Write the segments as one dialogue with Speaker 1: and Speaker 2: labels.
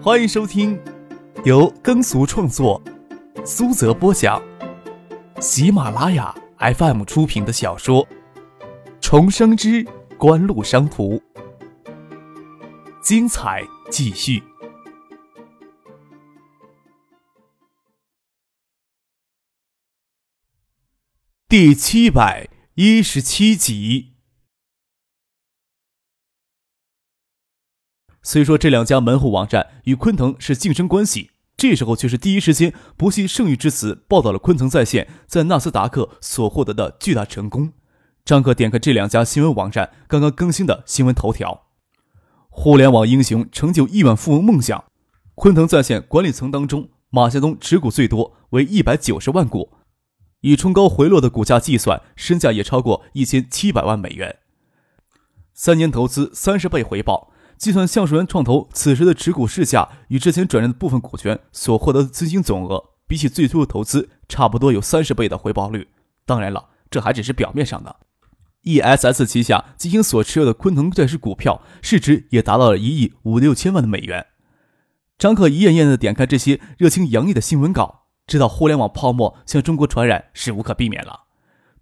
Speaker 1: 欢迎收听由耕俗创作、苏泽播讲、喜马拉雅 FM 出品的小说《重生之官路商途》，精彩继续，第七百一十七集。虽说这两家门户网站与昆腾是竞争关系，这时候却是第一时间不惜圣誉之词报道了昆腾在线在纳斯达克所获得的巨大成功。张可点开这两家新闻网站刚刚更新的新闻头条：互联网英雄成就亿万富翁梦想，昆腾在线管理层当中，马向东持股最多为一百九十万股，以冲高回落的股价计算，身价也超过一千七百万美元，三年投资三十倍回报。计算橡树园创投此时的持股市价与之前转让的部分股权所获得的资金总额，比起最初的投资，差不多有三十倍的回报率。当然了，这还只是表面上的。E.S.S 旗下基金所持有的昆腾钻石股票市值也达到了一亿五六千万的美元。张可一页页的点开这些热情洋溢的新闻稿，知道互联网泡沫向中国传染是无可避免了。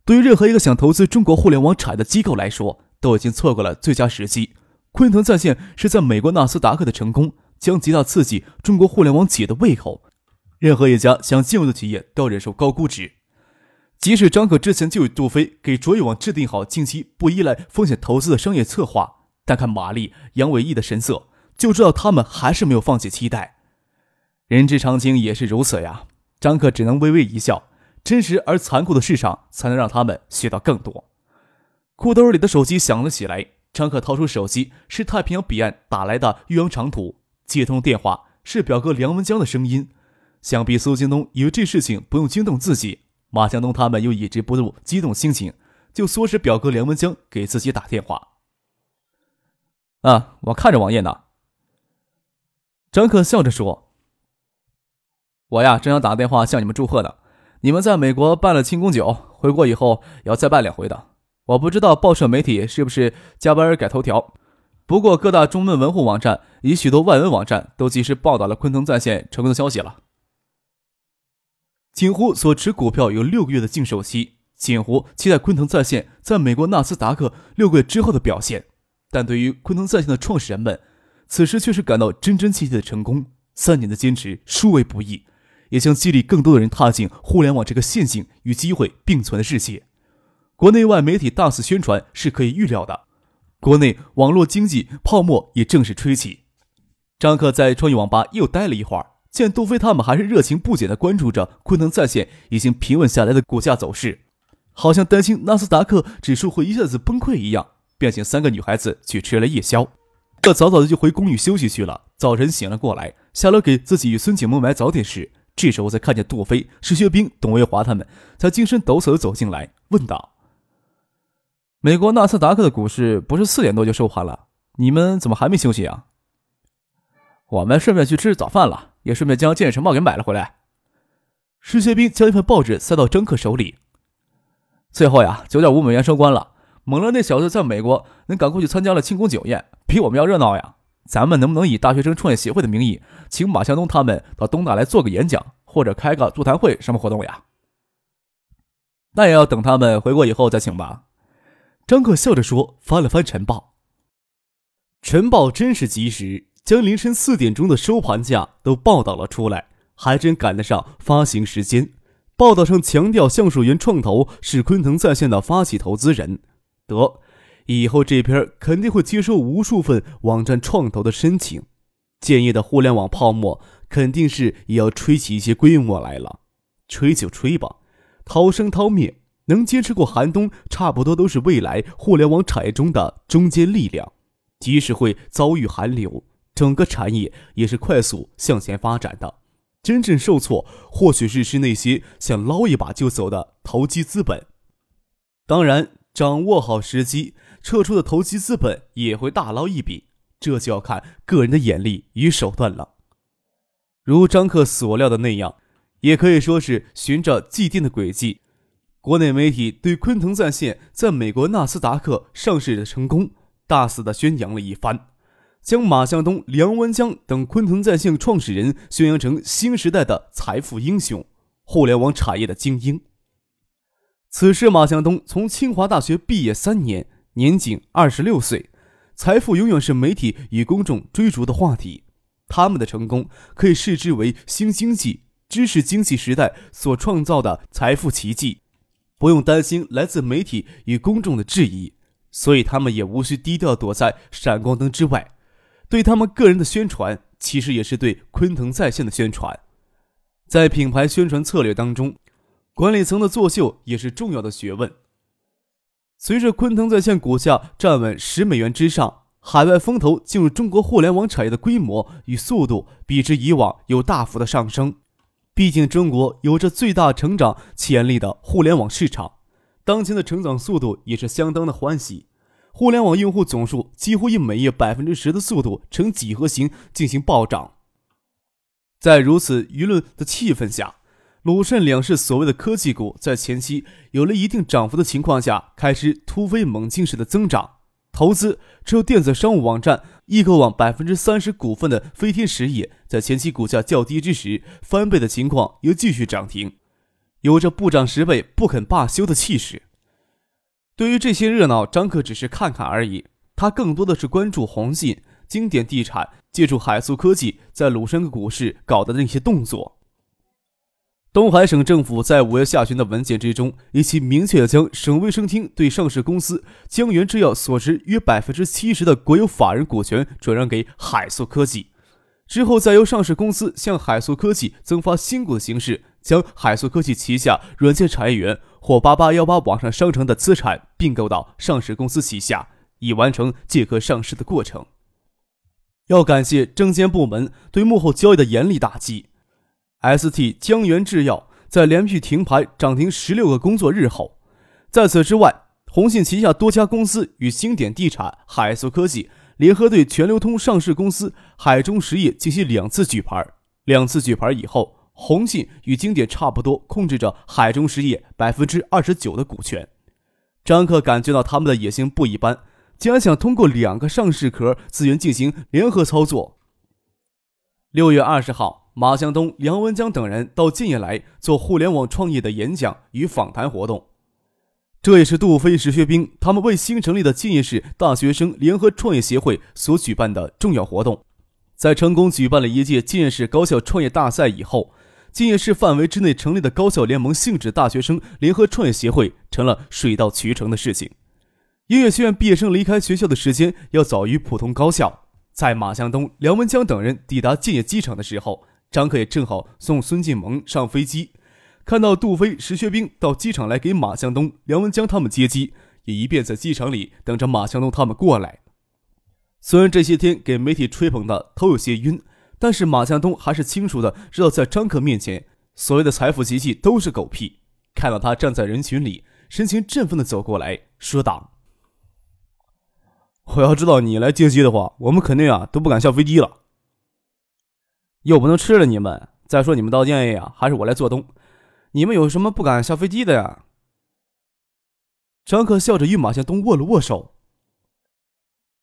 Speaker 1: 对于任何一个想投资中国互联网产业的机构来说，都已经错过了最佳时机。昆腾在线是在美国纳斯达克的成功，将极大刺激中国互联网企业的胃口。任何一家想进入的企业都要忍受高估值。即使张可之前就与杜飞给卓越网制定好近期不依赖风险投资的商业策划，但看马丽、杨伟毅的神色，就知道他们还是没有放弃期待。人之常情也是如此呀。张可只能微微一笑。真实而残酷的市场，才能让他们学到更多。裤兜里的手机响了起来。张可掏出手机，是太平洋彼岸打来的豫阳长途。接通电话是表哥梁文江的声音。想必苏京东以为这事情不用惊动自己，马向东他们又抑制不住激动心情，就唆使表哥梁文江给自己打电话。啊，我看着王爷呢。张可笑着说：“我呀，正想打电话向你们祝贺呢。你们在美国办了庆功酒，回国以后要再办两回的。”我不知道报社媒体是不是加班改头条，不过各大中文门户网站以许多外文网站都及时报道了昆腾在线成功的消息了。锦湖所持股票有六个月的禁售期，锦湖期待昆腾在线在美国纳斯达克六个月之后的表现，但对于昆腾在线的创始人们，此时却是感到真真切切的成功。三年的坚持，殊为不易，也将激励更多的人踏进互联网这个线性与机会并存的世界。国内外媒体大肆宣传是可以预料的，国内网络经济泡沫也正式吹起。张克在创意网吧又待了一会儿，见杜飞他们还是热情不减地关注着昆腾在线已经平稳下来的股价走势，好像担心纳斯达克指数会一下子崩溃一样，便请三个女孩子去吃了夜宵。这早早的就回公寓休息去了。早晨醒了过来，下楼给自己与孙景萌买早点时，这时候才看见杜飞、石学兵、董卫华他们，才精神抖擞地走进来，问道。美国纳斯达克的股市不是四点多就收盘了？你们怎么还没休息啊？我们顺便去吃早饭了，也顺便将《健身帽》给买了回来。施学兵将一份报纸塞到张克手里。最后呀，九点五美元收官了。猛了那小子在美国能赶过去参加了庆功酒宴，比我们要热闹呀。咱们能不能以大学生创业协会的名义，请马向东他们到东大来做个演讲，或者开个座谈会什么活动呀？那也要等他们回国以后再请吧。张克笑着说：“翻了翻晨报，晨报真是及时，将凌晨四点钟的收盘价都报道了出来，还真赶得上发行时间。报道上强调，橡树园创投是昆腾在线的发起投资人。得，以后这篇肯定会接收无数份网站创投的申请。建业的互联网泡沫肯定是也要吹起一些规模来了。吹就吹吧，涛生涛灭。”能坚持过寒冬，差不多都是未来互联网产业中的中坚力量。即使会遭遇寒流，整个产业也是快速向前发展的。真正受挫，或许是是那些想捞一把就走的投机资本。当然，掌握好时机，撤出的投机资本也会大捞一笔，这就要看个人的眼力与手段了。如张克所料的那样，也可以说是循着既定的轨迹。国内媒体对昆腾在线在美国纳斯达克上市的成功大肆的宣扬了一番，将马向东、梁文江等昆腾在线创始人宣扬成新时代的财富英雄、互联网产业的精英。此时，马向东从清华大学毕业三年，年仅二十六岁，财富永远是媒体与公众追逐的话题。他们的成功可以视之为新经济、知识经济时代所创造的财富奇迹，不用担心来自媒体与公众的质疑，所以他们也无需低调躲在闪光灯之外。对他们个人的宣传，其实也是对昆腾在线的宣传。在品牌宣传策略当中，管理层的作秀也是重要的学问。随着昆腾在线股价站稳十美元之上，海外风投进入中国互联网产业的规模与速度比之以往有大幅的上升。毕竟，中国有着最大成长潜力的互联网市场，当前的成长速度也是相当的欢喜。互联网用户总数几乎以每月百分之十的速度呈几何形进行暴涨。在如此舆论的气氛下，鲁迅两市所谓的科技股在前期有了一定涨幅的情况下，开始突飞猛进式的增长。投资只有电子商务网站易购网百分之三十股份的飞天实业，在前期股价较低之时翻倍的情况又继续涨停，有着不涨十倍不肯罢休的气势。对于这些热闹，张克只是看看而已。他更多的是关注宏信、经典地产借助海素科技在鲁山股市搞的那些动作。东海省政府在五月下旬的文件之中，已经明确将省卫生厅对上市公司江源制药所持约百分之七十的国有法人股权转让给海素科技，之后再由上市公司向海素科技增发新股的形式，将海素科技旗下软件产业园。或八八幺八网上商城的资产并购到上市公司旗下，以完成借壳上市的过程。要感谢证监部门对幕后交易的严厉打击。ST 江源制药在连续停牌涨停十六个工作日后，在此之外，宏信旗下多家公司与星点地产、海素科技联合对全流通上市公司海中实业进行两次举牌，两次举牌以后。宏信与经典差不多，控制着海中实业百分之二十九的股权。张克感觉到他们的野心不一般，竟然想通过两个上市壳资源进行联合操作。六月二十号，马向东、梁文江等人到建业来做互联网创业的演讲与访谈活动。这也是杜飞、石学兵他们为新成立的建业市大学生联合创业协会所举办的重要活动。在成功举办了一届建业市高校创业大赛以后。建业市范围之内成立的高校联盟性质大学生联合创业协会成了水到渠成的事情。音乐学院毕业生离开学校的时间要早于普通高校。在马向东、梁文江等人抵达建业机场的时候，张克也正好送孙晋萌上飞机。看到杜飞、石学兵到机场来给马向东、梁文江他们接机，也一便在机场里等着马向东他们过来。虽然这些天给媒体吹捧的头有些晕。但是马向东还是清楚的知道，在张克面前，所谓的财富奇迹都是狗屁。看到他站在人群里，神情振奋的走过来说道：“我要知道你来接机的话，我们肯定啊都不敢下飞机了。又不能吃了你们。再说你们到建业呀，还是我来做东，你们有什么不敢下飞机的呀？”张克笑着与马向东握了握手：“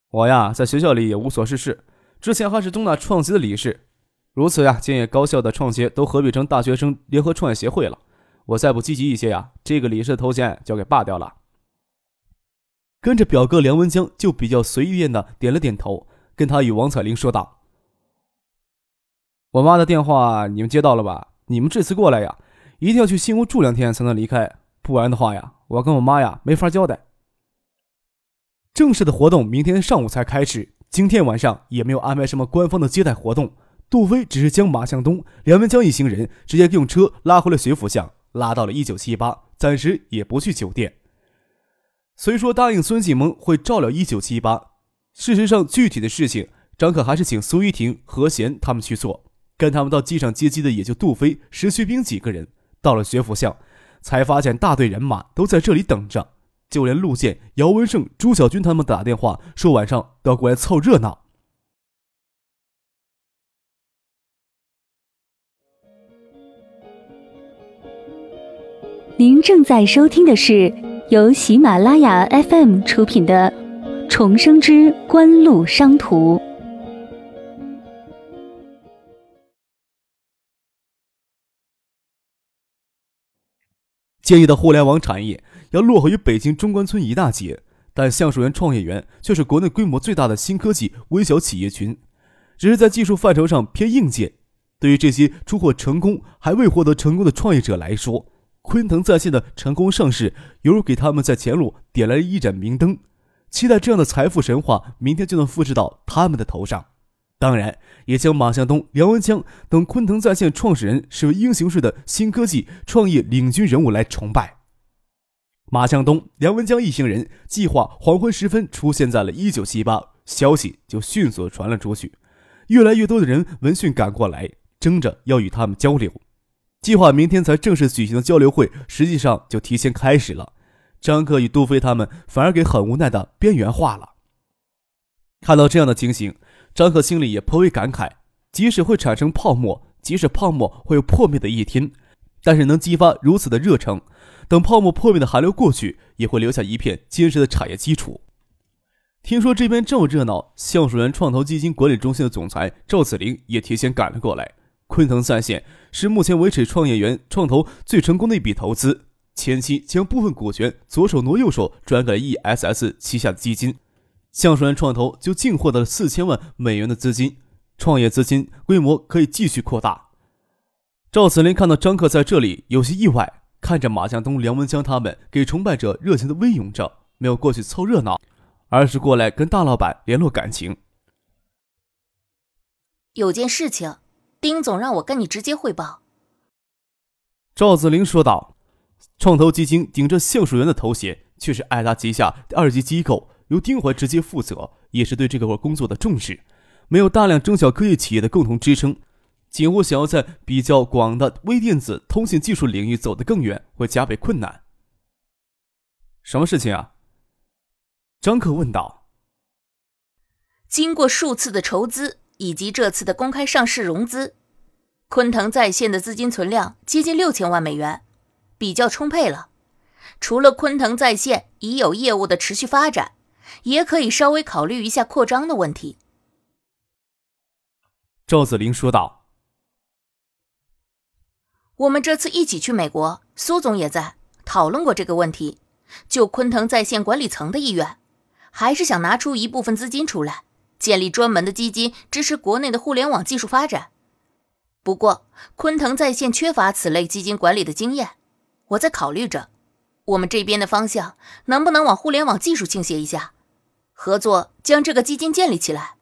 Speaker 1: 我呀，在学校里也无所事事。”之前还是东大创协的理事，如此呀，建业高校的创协都合并成大学生联合创业协会了。我再不积极一些呀，这个理事的头衔就给罢掉了。跟着表哥梁文江就比较随便的点了点头，跟他与王彩玲说道：“我妈的电话你们接到了吧？你们这次过来呀，一定要去新屋住两天才能离开，不然的话呀，我跟我妈呀没法交代。正式的活动明天上午才开始。”今天晚上也没有安排什么官方的接待活动，杜飞只是将马向东、梁文江一行人直接用车拉回了学府巷，拉到了一九七八，暂时也不去酒店。虽说答应孙继萌会照料一九七八，事实上具体的事情，张可还是请苏玉婷、何贤他们去做，跟他们到机场接机的也就杜飞、石学兵几个人。到了学府巷，才发现大队人马都在这里等着。就连陆建、姚文胜、朱小军他们打电话说晚上都要过来凑热闹。
Speaker 2: 您正在收听的是由喜马拉雅 FM 出品的《重生之官路商途》。
Speaker 1: 建议的互联网产业要落后于北京中关村一大截，但橡树园创业园却是国内规模最大的新科技微小企业群，只是在技术范畴上偏硬件。对于这些出货成功还未获得成功的创业者来说，昆腾在线的成功上市，犹如给他们在前路点了一盏明灯。期待这样的财富神话明天就能复制到他们的头上。当然，也将马向东、梁文江等昆腾在线创始人视为英雄式的新科技创业领军人物来崇拜。马向东、梁文江一行人计划黄昏时分出现在了一九七八，消息就迅速传了出去，越来越多的人闻讯赶过来，争着要与他们交流。计划明天才正式举行的交流会，实际上就提前开始了。张克与杜飞他们反而给很无奈的边缘化了。看到这样的情形。张克心里也颇为感慨，即使会产生泡沫，即使泡沫会有破灭的一天，但是能激发如此的热诚，等泡沫破灭的寒流过去，也会留下一片坚实的产业基础。听说这边这么热闹，橡树园创投基金管理中心的总裁赵子林也提前赶了过来。昆腾在线是目前为止创业园创投最成功的一笔投资，前期将部分股权左手挪右手转给了 ESS 旗下的基金。橡树园创投就净获得了四千万美元的资金，创业资金规模可以继续扩大。赵子林看到张克在这里，有些意外，看着马向东、梁文江他们给崇拜者热情的威拥着，没有过去凑热闹，而是过来跟大老板联络感情。
Speaker 3: 有件事情，丁总让我跟你直接汇报。
Speaker 1: 赵子林说道：“创投基金顶着橡树园的头衔，却是爱达旗下二级机构。”由丁怀直接负责，也是对这个块工作的重视。没有大量中小科技企业的共同支撑，景物想要在比较广的微电子通信技术领域走得更远，会加倍困难。什么事情啊？张克问道。
Speaker 3: 经过数次的筹资以及这次的公开上市融资，昆腾在线的资金存量接近六千万美元，比较充沛了。除了昆腾在线已有业务的持续发展。也可以稍微考虑一下扩张的问题。”
Speaker 1: 赵子林说道。
Speaker 3: “我们这次一起去美国，苏总也在讨论过这个问题。就昆腾在线管理层的意愿，还是想拿出一部分资金出来，建立专门的基金，支持国内的互联网技术发展。不过，昆腾在线缺乏此类基金管理的经验，我在考虑着，我们这边的方向能不能往互联网技术倾斜一下。”合作将这个基金建立起来，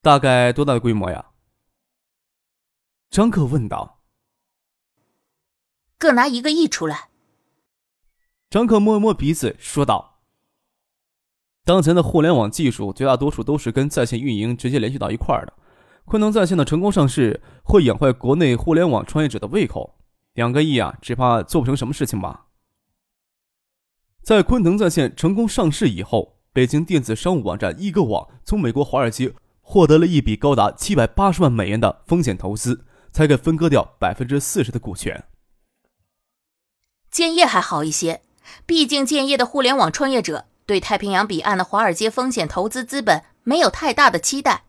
Speaker 1: 大概多大的规模呀？张克问道。
Speaker 3: 各拿一个亿出来。
Speaker 1: 张克摸了摸鼻子，说道：“当前的互联网技术绝大多数都是跟在线运营直接联系到一块儿的，昆腾在线的成功上市会养坏国内互联网创业者的胃口。两个亿啊，只怕做不成什么事情吧。”在昆腾在线成功上市以后。北京电子商务网站易购网从美国华尔街获得了一笔高达七百八十万美元的风险投资，才给分割掉百分之四十的股权。
Speaker 3: 建业还好一些，毕竟建业的互联网创业者对太平洋彼岸的华尔街风险投资资本没有太大的期待。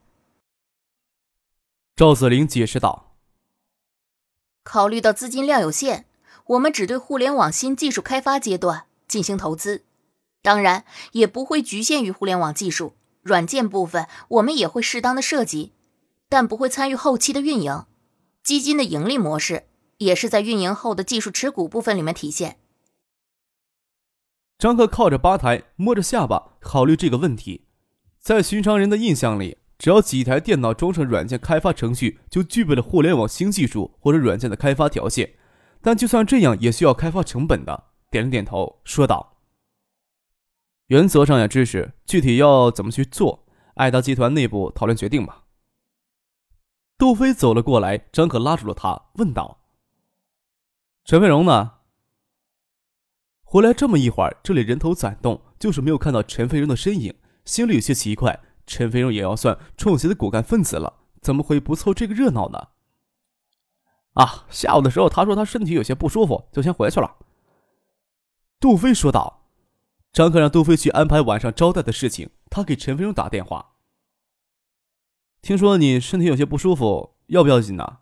Speaker 1: 赵子林解释道：“
Speaker 3: 考虑到资金量有限，我们只对互联网新技术开发阶段进行投资。”当然也不会局限于互联网技术，软件部分我们也会适当的涉及，但不会参与后期的运营。基金的盈利模式也是在运营后的技术持股部分里面体现。
Speaker 1: 张克靠着吧台，摸着下巴考虑这个问题。在寻常人的印象里，只要几台电脑装上软件开发程序，就具备了互联网新技术或者软件的开发条件。但就算这样，也需要开发成本的。点了点头，说道。原则上也支持，具体要怎么去做，爱达集团内部讨论决定吧。杜飞走了过来，张可拉住了他，问道：“陈飞荣呢？”回来这么一会儿，这里人头攒动，就是没有看到陈飞荣的身影，心里有些奇怪。陈飞荣也要算创协的骨干分子了，怎么会不凑这个热闹呢？
Speaker 4: 啊，下午的时候他说他身体有些不舒服，就先回去了。
Speaker 1: 杜飞说道。张克让杜飞去安排晚上招待的事情，他给陈飞荣打电话。
Speaker 4: 听说你身体有些不舒服，要不要紧呢？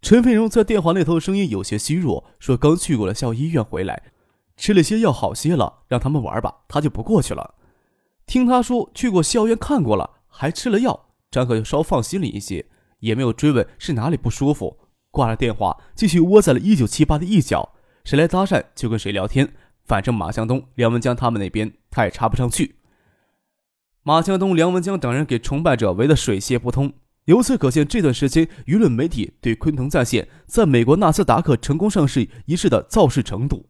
Speaker 1: 陈飞荣在电话那头声音有些虚弱，说刚去过了校医院回来，吃了些药好些了，让他们玩吧，他就不过去了。听他说去过校院看过了，还吃了药，张克就稍放心了一些，也没有追问是哪里不舒服。挂了电话，继续窝在了一九七八的一角，谁来搭讪就跟谁聊天。反正马向东、梁文江他们那边他也插不上去。马向东、梁文江等人给崇拜者围得水泄不通。由此可见，这段时间舆论媒体对昆腾在线在美国纳斯达克成功上市一事的造势程度，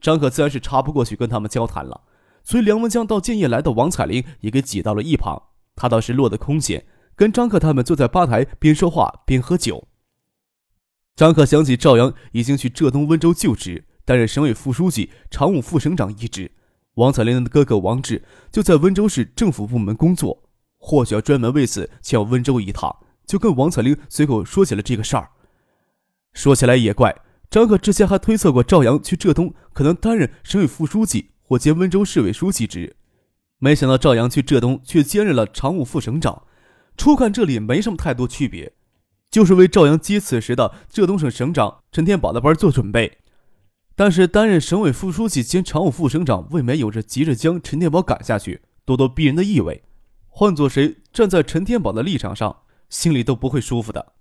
Speaker 1: 张可自然是插不过去跟他们交谈了。所以梁文江到建业来的王彩玲也给挤到了一旁，他倒是落得空闲，跟张克他们坐在吧台边说话边喝酒。张克想起赵阳已经去浙东温州就职，担任省委副书记、常务副省长一职。王彩玲的哥哥王志就在温州市政府部门工作，或许要专门为此前往温州一趟，就跟王彩玲随口说起了这个事儿。说起来也怪，张克之前还推测过赵阳去浙东可能担任省委副书记或兼温州市委书记职，没想到赵阳去浙东却兼任了常务副省长。初看这里没什么太多区别。就是为赵阳接此时的浙东省省长陈天宝的班做准备，但是担任省委副书记兼常务副省长，未免有着急着将陈天宝赶下去、咄咄逼人的意味。换做谁站在陈天宝的立场上，心里都不会舒服的。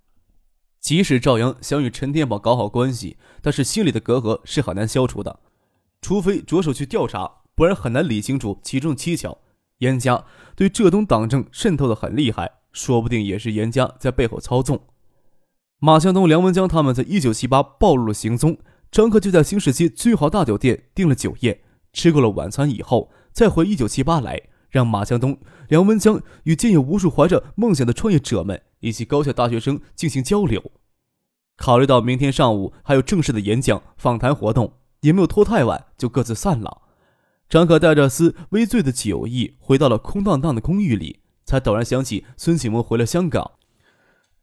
Speaker 1: 即使赵阳想与陈天宝搞好关系，但是心里的隔阂是很难消除的，除非着手去调查，不然很难理清楚其中蹊跷。严家对浙东党政渗透的很厉害，说不定也是严家在背后操纵。马向东、梁文江他们在一九七八暴露了行踪，张克就在新世纪君豪大酒店订了酒宴，吃过了晚餐以后，再回一九七八来，让马向东、梁文江与见有无数怀着梦想的创业者们以及高校大学生进行交流。考虑到明天上午还有正式的演讲、访谈活动，也没有拖太晚，就各自散了。张可带着丝微醉的酒意回到了空荡荡的公寓里，才陡然想起孙启萌回了香港。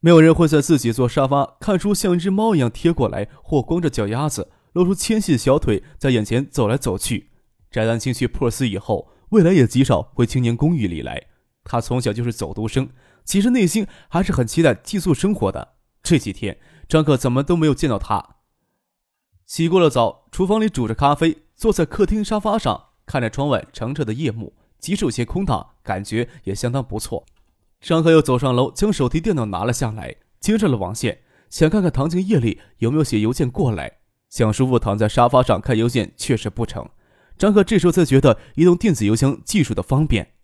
Speaker 1: 没有人会在自己坐沙发看书，像一只猫一样贴过来，或光着脚丫子露出纤细的小腿在眼前走来走去。翟丹青去珀斯以后，未来也极少回青年公寓里来。他从小就是走读生，其实内心还是很期待寄宿生活的。这几天，张克怎么都没有见到他。洗过了澡，厨房里煮着咖啡，坐在客厅沙发上，看着窗外澄澈的夜幕，即使有些空荡，感觉也相当不错。张克又走上楼，将手提电脑拿了下来，接上了网线，想看看唐静夜里有没有写邮件过来。想舒服躺在沙发上看邮件，确实不成。张克这时候才觉得移动电子邮箱技术的方便。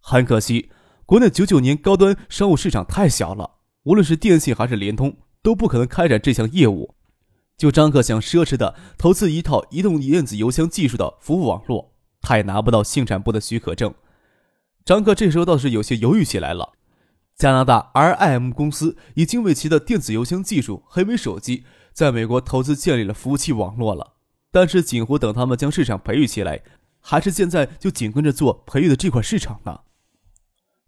Speaker 1: 很可惜，国内九九年高端商务市场太小了，无论是电信还是联通，都不可能开展这项业务。就张克想奢侈的投资一套移动电子邮箱技术的服务网络，他也拿不到信产部的许可证。张克这时候倒是有些犹豫起来了。加拿大 RIM 公司已经为其的电子邮箱技术黑莓手机在美国投资建立了服务器网络了。但是锦湖等他们将市场培育起来，还是现在就紧跟着做培育的这块市场呢？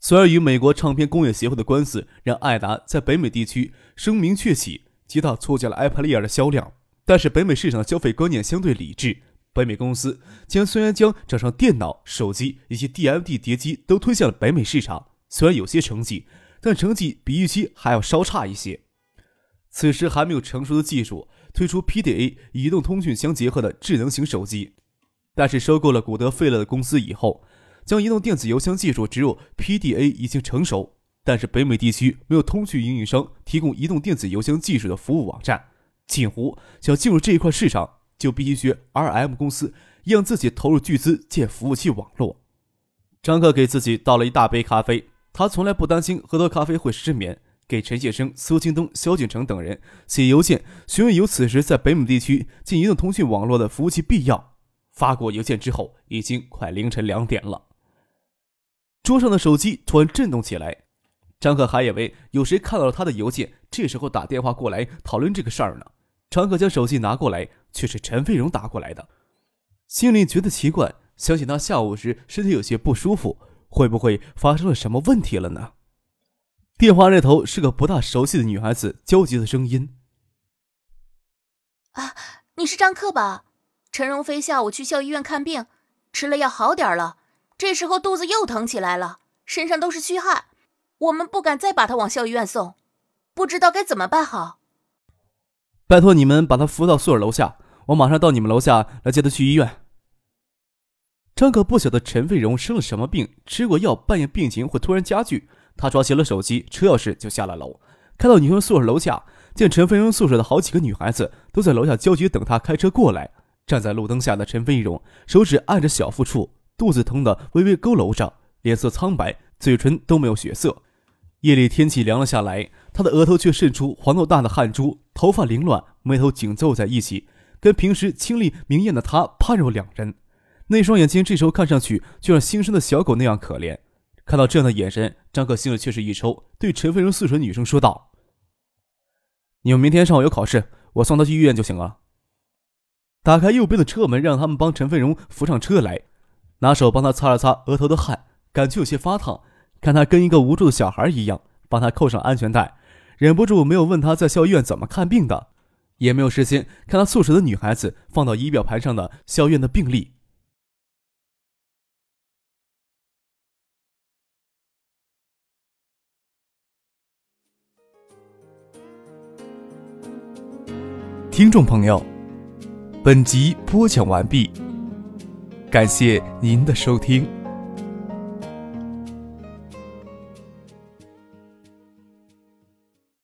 Speaker 1: 虽然与美国唱片工业协会的官司让艾达在北美地区声名鹊起，极大促进了 iPad Air 的销量，但是北美市场的消费观念相对理智。北美公司将虽然将掌上电脑、手机以及 DMD 碟机都推向了北美市场，虽然有些成绩，但成绩比预期还要稍差一些。此时还没有成熟的技术推出 PDA 移动通讯相结合的智能型手机，但是收购了古德费勒的公司以后，将移动电子邮箱技术植入 PDA 已经成熟，但是北美地区没有通讯运营商提供移动电子邮箱技术的服务网站，锦湖想进入这一块市场。就必须学 RM 公司，让自己投入巨资建服务器网络。张克给自己倒了一大杯咖啡，他从来不担心喝多咖啡会失眠。给陈谢生、苏京东、萧景成等人写邮件，询问有此时在北美地区建移动通讯网络的服务器必要。发过邮件之后，已经快凌晨两点了。桌上的手机突然震动起来，张克还以为有谁看到了他的邮件，这时候打电话过来讨论这个事儿呢。张克将手机拿过来。却是陈飞荣打过来的，心里觉得奇怪，想起他下午时身体有些不舒服，会不会发生了什么问题了呢？电话那头是个不大熟悉的女孩子焦急的声音：“
Speaker 3: 啊，你是张克吧？陈荣飞下午去校医院看病，吃了药好点了，这时候肚子又疼起来了，身上都是虚汗，我们不敢再把他往校医院送，不知道该怎么办好。”
Speaker 1: 拜托你们把他扶到宿舍楼下，我马上到你们楼下来接他去医院。张可不晓得陈飞荣生了什么病，吃过药，半夜病情会突然加剧。他抓起了手机、车钥匙就下了楼，开到女生宿舍楼下，见陈飞荣宿舍的好几个女孩子都在楼下焦急等他开车过来。站在路灯下的陈飞荣手指按着小腹处，肚子疼得微微佝偻着，脸色苍白，嘴唇都没有血色。夜里天气凉了下来，他的额头却渗出黄豆大的汗珠，头发凌乱，眉头紧皱在一起，跟平时清丽明艳的他判若两人。那双眼睛这时候看上去就像新生的小狗那样可怜。看到这样的眼神，张克心里却是一抽，对陈飞荣宿舍女生说道：“你们明天上午有考试，我送她去医院就行了。”打开右边的车门，让他们帮陈飞荣扶上车来，拿手帮他擦了擦额头的汗，感觉有些发烫。看他跟一个无助的小孩一样，帮他扣上安全带，忍不住没有问他在校医院怎么看病的，也没有事先看他宿舍的女孩子放到仪表盘上的校院的病历。
Speaker 4: 听众朋友，本集播讲完毕，感谢您的收听。